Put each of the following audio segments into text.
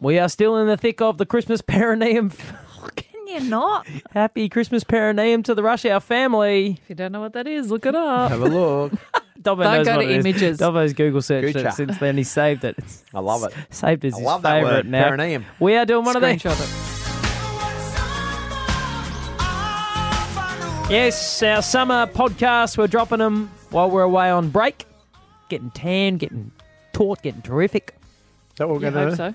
We are still in the thick of the Christmas perineum. Can you not? Happy Christmas perineum to the Rush Hour family. If you don't know what that is, look it up. Have a look. Dobbo Don't knows go what to it is. images. Dobbo's Google searched it Goocha. since then. He saved it. It's I love it. saved as I his love that favourite word, now. perineum. We are doing one of these. Screenshot it. Yes, our summer podcast. We're dropping them while we're away on break. Getting tan, getting taut, getting terrific. Is that what we're I going to hope do? so.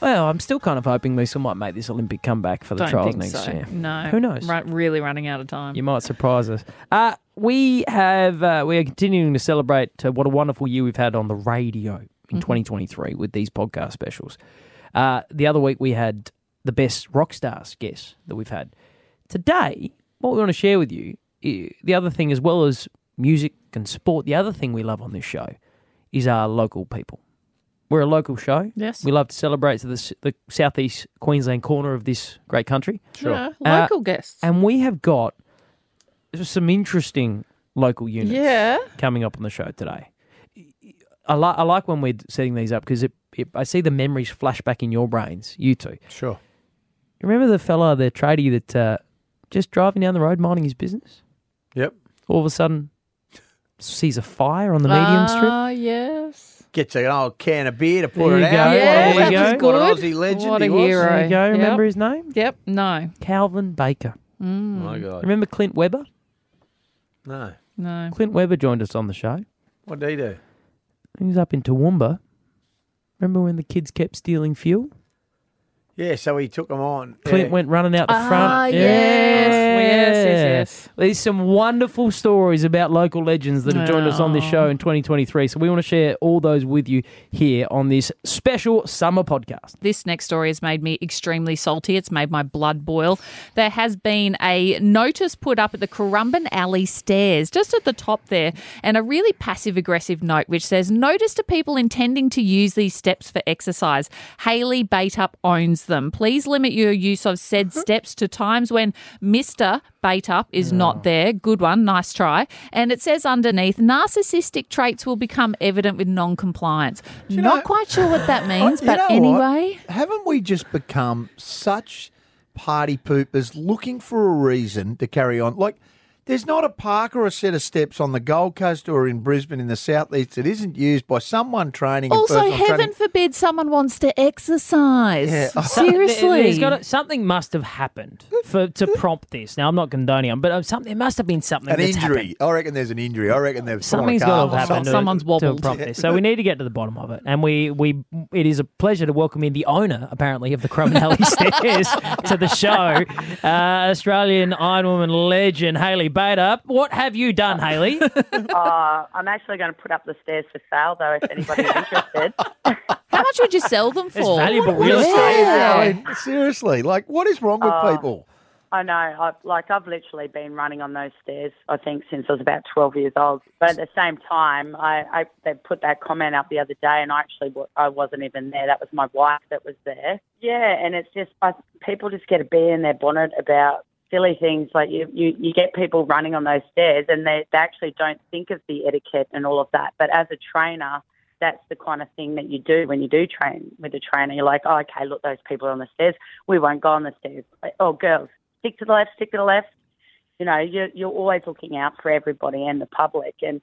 Well, I'm still kind of hoping Leisel might make this Olympic comeback for the Don't trials think next so. year. No. Who knows? Ru- really running out of time. You might surprise us. Uh, we have uh, we are continuing to celebrate uh, what a wonderful year we've had on the radio in 2023 with these podcast specials. Uh, the other week we had the best rock stars guests that we've had. Today, what we want to share with you, the other thing as well as music and sport, the other thing we love on this show is our local people. We're a local show. Yes. We love to celebrate to the, the southeast Queensland corner of this great country. Yeah, Uh, local guests. And we have got some interesting local units yeah. coming up on the show today. I, li- I like when we're setting these up because it, it, I see the memories flash back in your brains, you two. Sure. Remember the fella, the tradie that uh, just driving down the road minding his business? Yep. All of a sudden sees a fire on the medium strip. Ah, yes. Gets an old can of beer to put There it out. go. Yeah, What a there you legend. go. What an Good. Aussie legend What a he was. hero. There you go. Yep. Remember his name? Yep. No. Calvin Baker. Oh, my God. Remember Clint Webber? No. No. Clint Webber joined us on the show. What did he do? He was up in Toowoomba. Remember when the kids kept stealing fuel? Yeah, so he took them on. Clint Yeah. went running out the Ah, front. yes. Yes, yes, yes. There's some wonderful stories about local legends that have joined us on this Oh. show in 2023. So we want to share all those with you here on this special summer podcast. This next story has made me extremely salty. It's made my blood boil. There has been a notice put up at the Currumbin Alley stairs, just at the top there, and a really passive aggressive note which says Notice to people intending to use these steps for exercise. Hayley Bateup owns them. Please limit your use of said mm-hmm. steps to times when Mr. Bateup is not there. Good one. Nice try. And it says underneath narcissistic traits will become evident with non compliance. Not know- quite sure what that means, You but know what? anyway. Haven't we just become such party poopers looking for a reason to carry on? Like, there's not a park or a set of steps on the Gold Coast or in Brisbane in the southeast that isn't used by someone training. Also, heaven training. forbid someone wants to exercise. Yeah. Seriously. There's gotta- something must have happened for to prompt this. Now I'm not condoning it, but uh, something, there must have been something An that's injury. happened. I reckon there's an injury. I reckon they've Something's torn a got to have happened. to- Someone's to wobbled. prompt this. So we need to get to the bottom of it, and we we it is a pleasure to welcome in the owner, apparently, of the Currumbin Alley Stairs to the show, uh, Australian Ironwoman legend Hayley Bateup. What have you done, Hayley? Uh, I'm actually going to put up the stairs for sale, though, if anybody's interested. How much would you sell them for? It's valuable real estate. Yeah. I mean, seriously, like, what is wrong with Oh. people? I know, I've, like, I've literally been running on those stairs, I think, since I was about 12 years old. But at the same time, I, I they put that comment up the other day, and I actually I wasn't even there. That was my wife that was there. Yeah, and it's just, I, people just get a bee in their bonnet about silly things like you, you, you get people running on those stairs and they, they actually don't think of the etiquette and all of that. But as a trainer, that's the kind of thing that you do when you do train with a trainer. You're like, oh, okay, look, those people are on the stairs. We won't go on the stairs. Like, oh, girls, stick to the left, stick to the left. You know, you're, you're always looking out for everybody and the public. And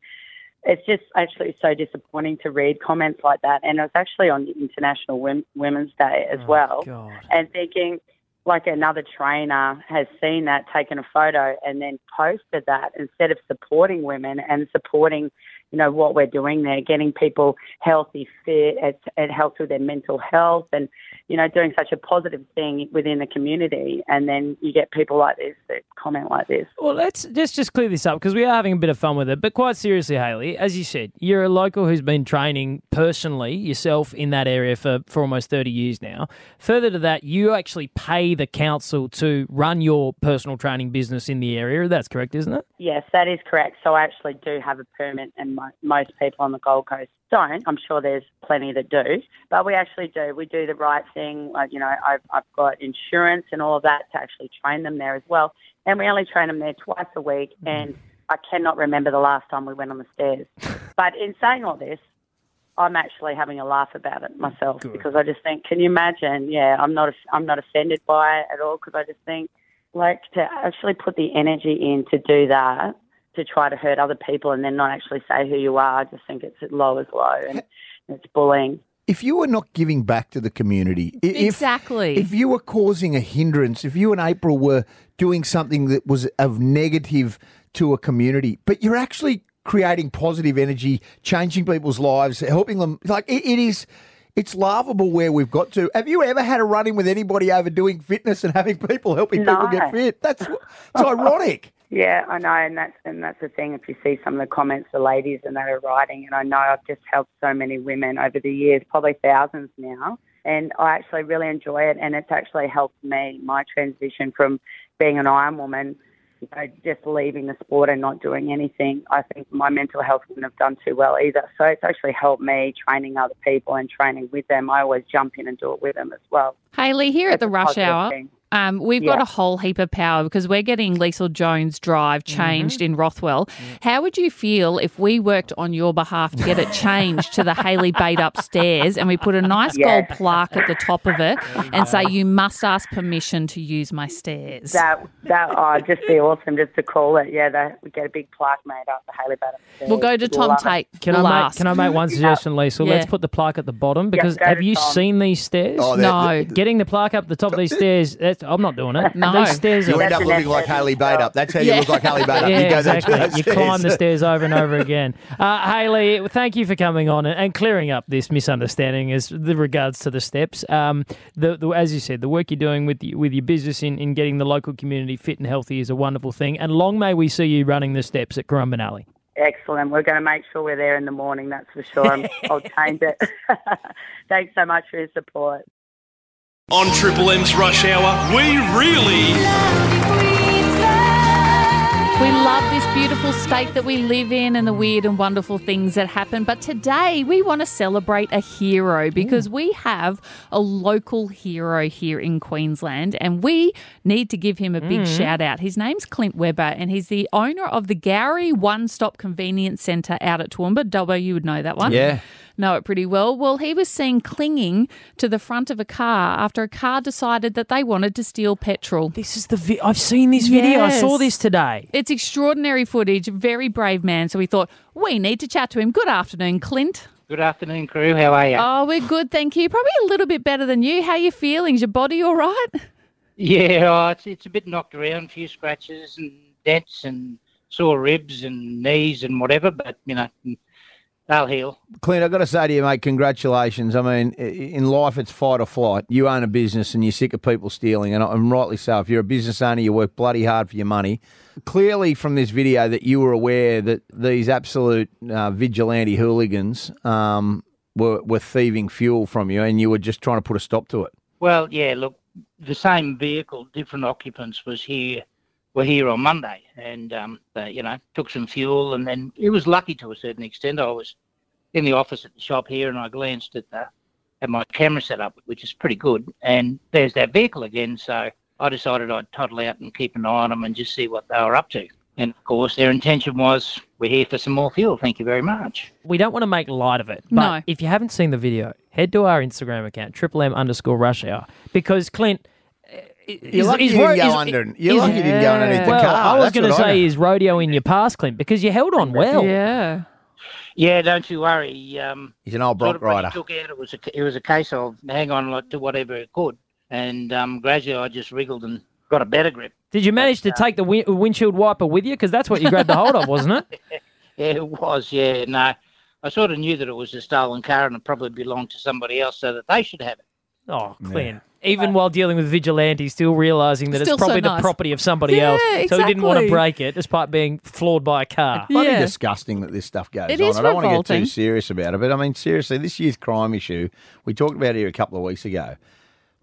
it's just actually so disappointing to read comments like that. And it was actually on International Women's Day as oh, well God. and thinking like another trainer has seen that, taken a photo, and then posted that instead of supporting women and supporting, you know, what we're doing there, getting people healthy, fit. It, it helps with their mental health, and you know, doing such a positive thing within the community. And then you get people like this that comment like this. Well, let's just just clear this up because we are having a bit of fun with it. But quite seriously, Hayley, as you said, you're a local who's been training personally yourself in that area for, for almost 30 years now. Further to that, you actually pay the council to run your personal training business in the area. That's correct, isn't it? Yes, that is correct. So I actually do have a permit, and mo- most people on the Gold Coast don't. I'm sure there's plenty that do, but we actually do. We do the right thing. Like, you know, I've, I've got insurance and all of that to actually train them there as well. And we only train them there twice a week, mm. and I cannot remember the last time we went on the stairs. but in saying all this, I'm actually having a laugh about it myself because I just think, can you imagine? Yeah, I'm not I'm not offended by it at all because I just think like to actually put the energy in to do that to try to hurt other people and then not actually say who you are. I just think it's low as low and it's bullying. If you were not giving back to the community, if, Exactly. if you were causing a hindrance, if you and April were doing something that was of negative to a community, but you're actually creating positive energy, changing people's lives, helping them, like it, it is. It's laughable where we've got to. Have you ever had a run in with anybody over doing fitness and having people helping people get fit? That's it's ironic. Yeah, I know, and that's and that's the thing. If you see some of the comments the ladies and that are writing, and I know I've just helped so many women over the years, probably thousands now, and I actually really enjoy it, and it's actually helped me my transition from being an Iron Woman, you know, just leaving the sport and not doing anything. I think my mental health wouldn't have done too well either. So it's actually helped me training other people and training with them. I always jump in and do it with them as well. Hayley, here at the rush hour, thing. Um, we've got a whole heap of power because we're getting Leisel Jones Drive changed in Rothwell. How would you feel if we worked on your behalf to get it changed to the Hayley Bateup Stairs and we put a nice Yeah. gold plaque at the top of it and say, you must ask permission to use my stairs? That that oh, just be awesome just to call it. Yeah, that we get a big plaque made up the Hayley Bateup. we'll go to Tom Love it. Tate. Can we'll I make ask. can I make one suggestion, Leisel? Yeah. Let's put the plaque at the bottom because go have you Tom. seen these stairs? Oh, they're- No. Getting the plaque up the top of these stairs, that's, I'm not doing it. No. These stairs You are end up looking like. Hayley Bateup. That's how you Yeah. look like Haley Bait up. Yeah, you go down exactly. those You climb the stairs over and over again. Uh, Hayley, thank you for coming on and, and clearing up this misunderstanding as the regards to the steps. Um, the, the, as you said, the work you're doing with the, with your business in, in getting the local community fit and healthy is a wonderful thing. And long may we see you running the steps at Currumbin Alley. Excellent. We're going to make sure we're there in the morning. That's for sure. I'm- I'll change it. Thanks so much for your support. On Triple M's Rush Hour, we really We love this beautiful state that we live in and the weird and wonderful things that happen. But today we want to celebrate a hero because we have a local hero here in Queensland and we need to give him a big hmm. shout out. His name's Clint Webber and he's the owner of the Gowrie One Stop Convenience Centre out at Toowoomba. Dobbo, you would know that one. Yeah. Know it pretty well. Well, he was seen clinging to the front of a car after a car decided that they wanted to steal petrol. This is the vi- I've seen this video. I saw this today. It's extraordinary footage, very brave man. So we thought, we need to chat to him. Good afternoon, Clint. Good afternoon, crew. How are you? Oh, we're good, thank you. Probably a little bit better than you. How are you feeling? Is your body all right? yeah, oh, it's it's a bit knocked around, a few scratches and dents and sore ribs and knees and whatever, but you know, they'll heal. Clint, I've got to say to you, mate, congratulations. I mean, in life, it's fight or flight. You own a business and you're sick of people stealing, and, and rightly so. If you're a business owner, you work bloody hard for your money. Clearly, from this video, that you were aware that these absolute uh, vigilante hooligans um, were, were thieving fuel from you, and you were just trying to put a stop to it. Well, yeah, look, the same vehicle, different occupants, was here. Were here on Monday, and um, they, you know, took some fuel, and then it was lucky to a certain extent. I was in the office at the shop here, and I glanced at the at my camera setup, which is pretty good, and there's that vehicle again. So I decided I'd toddle out and keep an eye on them and just see what they were up to. And of course, their intention was, "We're here for some more fuel. Thank you very much." We don't want to make light of it, but No. if you haven't seen the video, head to our Instagram account, triple M underscore rush hour, because Clint. You're lucky you didn't go under- you're lucky you didn't go underneath the well, car. I was going to say know. is rodeo in your past, Clint, because you held on well. Yeah. Yeah, don't you worry. Um, He's an old sort Bronc of rider. took out, it was a, it was a case of hang on like, to whatever it could, and um, gradually I just wriggled and got a better grip. Did you manage to take the win- windshield wiper with you? Because that's what you grabbed the hold of, wasn't it? Yeah, it was. Yeah, no, I sort of knew that it was a stolen car and it probably belonged to somebody else, so that they should have it. Oh, Clint. Even while dealing with vigilante, still realizing that Still it's probably so the property of somebody Yeah, else. So he didn't want to exactly. break it, despite being floored by a car. Bloody Yeah. disgusting that this stuff goes It on. is I don't want to get revolting. too serious about it, but I mean, seriously, this youth crime issue, we talked about it here a couple of weeks ago.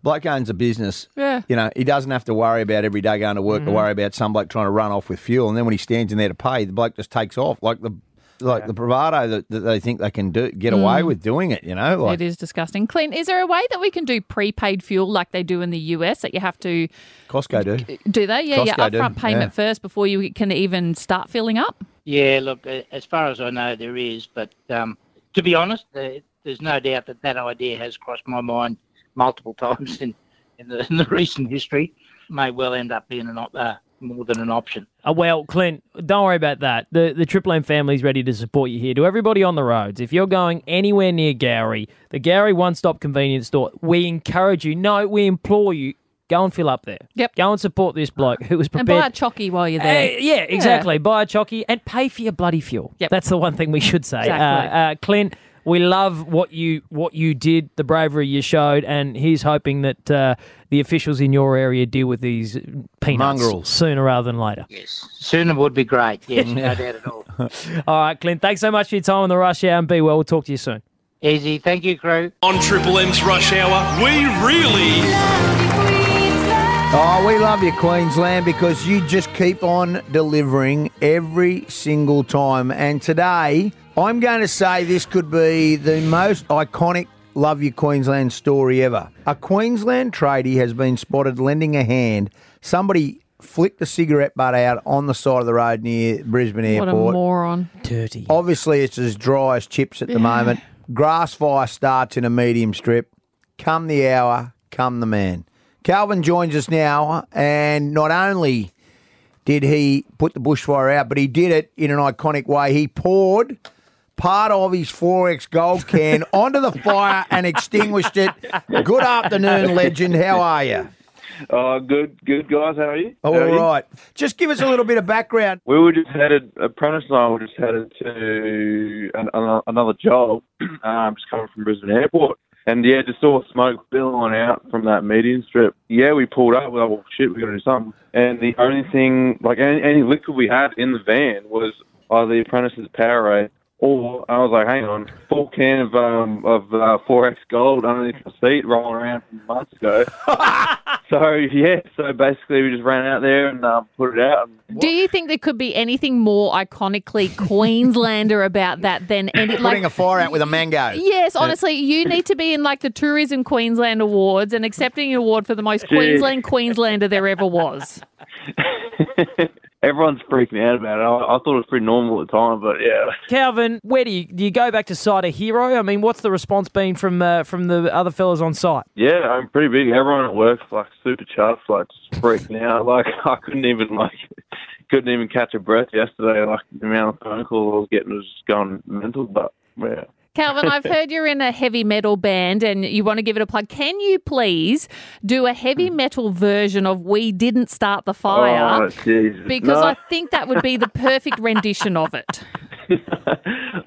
Bloke owns a business. Yeah. You know, he doesn't have to worry about every day going to work Mm-hmm. to worry about some bloke trying to run off with fuel. And then when he stands in there to pay, the bloke just takes off. Like the like the bravado that, that they think they can do get away with doing it, you know? Like Mm. it is disgusting. Clint, is there a way that we can do prepaid fuel like they do in the US that you have to Costco do. do they? Yeah, your Costco do, upfront payment yeah. first before you can even start filling up? Yeah, look, as far as I know, there is, but um, to be honest, there's no doubt that that idea has crossed my mind multiple times in, in, the, in the recent history. May well end up being an op- uh, more than an option. Uh, well, Clint, don't worry about that. The the Triple M family's ready to support you here. To everybody on the roads, if you're going anywhere near Gowrie, the Gowrie One Stop Convenience Store, we encourage you, no, we implore you, go and fill up there. Yep. Go and support this bloke who was And buy a chocky while you're there. Uh, yeah, exactly. Buy a chocky and pay for your bloody fuel. Yep. That's the one thing we should say. Exactly. Uh, uh, Clint, we love what you what you did, the bravery you showed, and he's hoping that uh, the officials in your area deal with these peanuts Mongrels. sooner rather than later. Yes. Sooner would be great. Yes, no doubt at all. All right, Clint, thanks so much for your time on the rush hour and be well. We'll talk to you soon. Easy. Thank you, crew. On Triple M's Rush Hour, we really Oh, we love you, Queensland, because you just keep on delivering every single time. And today, I'm going to say this could be the most iconic Love You Queensland story ever. A Queensland tradie has been spotted lending a hand. Somebody flicked a cigarette butt out on the side of the road near Brisbane What a Airport. moron. Dirty. Obviously, it's as dry as chips at the moment. Grass fire starts in a medium strip. Come the hour, come the man. Calvin joins us now, and not only did he put the bushfire out, but he did it in an iconic way. He poured part of his 4X gold can onto the fire and extinguished it. Good afternoon, legend. How are you? Oh, good, good guys. How are you? All How are you? Just give us a little bit of background. We were just headed. Apprentice and I were just headed to an, an, another job, um, just coming from Brisbane Airport, and yeah, just saw smoke billowing out from that median strip. Yeah, we pulled up. We were like, well, shit, we got to do something. And the only thing, like any, any liquid we had in the van, was either the Apprentice's Powerade. Or I was like, hang on, full can of um, of uh, 4X Gold underneath the seat rolling around from months ago. So yeah, so basically we just ran out there and um, put it out. Do you think there could be anything more iconically Queenslander about that than any Putting like a fire out with a mango. Yes, honestly, you need to be in like the Tourism Queensland Awards and accepting an award for the most Queensland Queenslander there ever was. Everyone's freaking out about it. I, I thought it was pretty normal at the time, but yeah. Calvin, where do you do you go back to site a hero? I mean, what's the response been from uh, from the other fellas on site? Yeah, I'm pretty big. Everyone at work's like super chuffed, like just freaking out. Like I couldn't even like couldn't even catch a breath yesterday. Like the amount of phone calls I was getting was just going mental. But yeah. Calvin, I've heard you're in a heavy metal band and you want to give it a plug. Can you please do a heavy hmm. metal version of We Didn't Start the oh, Fire? Oh, Jesus. because No. I think that would be the perfect rendition of it.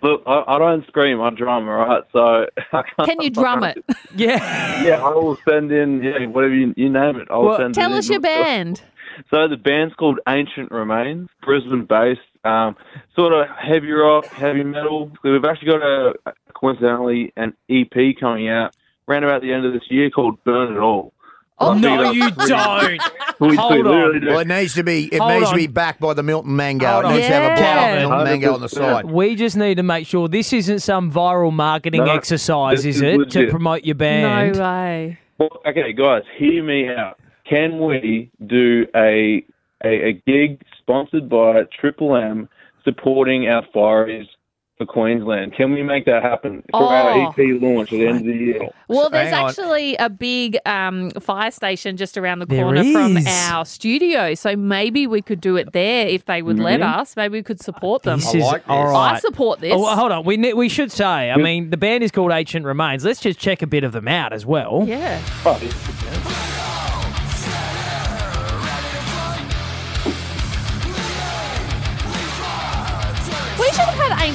Look, I, I don't scream. I drum, all right? So I can't, Can you drum it? Yeah. Yeah, I will send in. Yeah, whatever you, you name it. I'll Well, send. Tell it us in. your band. So the band's called Ancient Remains, Brisbane based, um, sort of heavy rock, heavy metal. We've actually got a coincidentally an EP coming out around about the end of this year called Burn It All. Oh, I No, you that's- don't. We, we Hold literally on. do. Well, it needs to be. It Hold needs on. to be backed by the Milton Mango. Hold It on. needs to have a bottle Yeah. Milton Mango on the side. We just need to make sure this isn't some viral marketing No, exercise, is is it, to promote your band? No way. Well, okay, guys, hear me out. Can we do a a, a gig sponsored by Triple M supporting our fireys for Queensland? Can we make that happen for Oh. our EP launch at the end of the year? Well, there's Hang on. actually a big um, fire station just around the There corner from our studio. So maybe we could do it there if they would let us. Maybe we could support them. This I is like this. all I support this. Oh, hold on. We ne- we should say. I mean, the band is called Ancient Remains. Let's just check a bit of them out as well. yeah. Oh,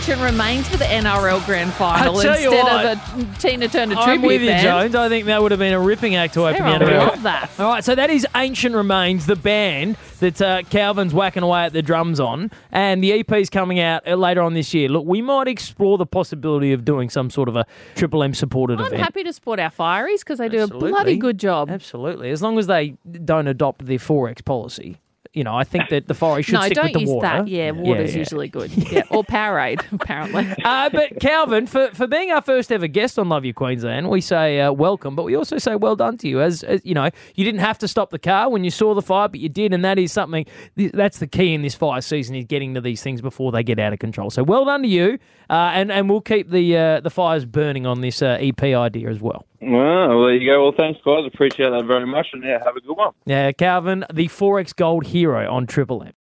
should have had Ancient Remains for the NRL Grand Final I tell you instead of a Tina Turner I'm tribute with you, band. Jones. I think that would have been a ripping act to open the Everyone would NRL. love that. All right, so that is Ancient Remains, the band that uh, Calvin's whacking away at the drums on, and the EP is coming out uh, later on this year. Look, we might explore the possibility of doing some sort of a Triple M supported event. I'm happy to support our fireys because they do a bloody good job. Absolutely, as long as they don't adopt the 4X policy. You know, I think that the fire should no, stick don't with the use that. Yeah, water's yeah. usually good. Yeah, or Powerade, apparently. Uh, but Calvin, for, for being our first ever guest on Love You Queensland, we say uh, welcome, but we also say well done to you. As, as you know, you didn't have to stop the car when you saw the fire, but you did, and that is something. That's the key in this fire season is getting to these things before they get out of control. So well done to you, uh, and and we'll keep the uh, the fires burning on this uh, EP idea as well. Well, well, there you go. Well, thanks, guys. Appreciate that very much. And yeah, have a good one. Yeah, Calvin, the XXXX Gold hero on Triple M.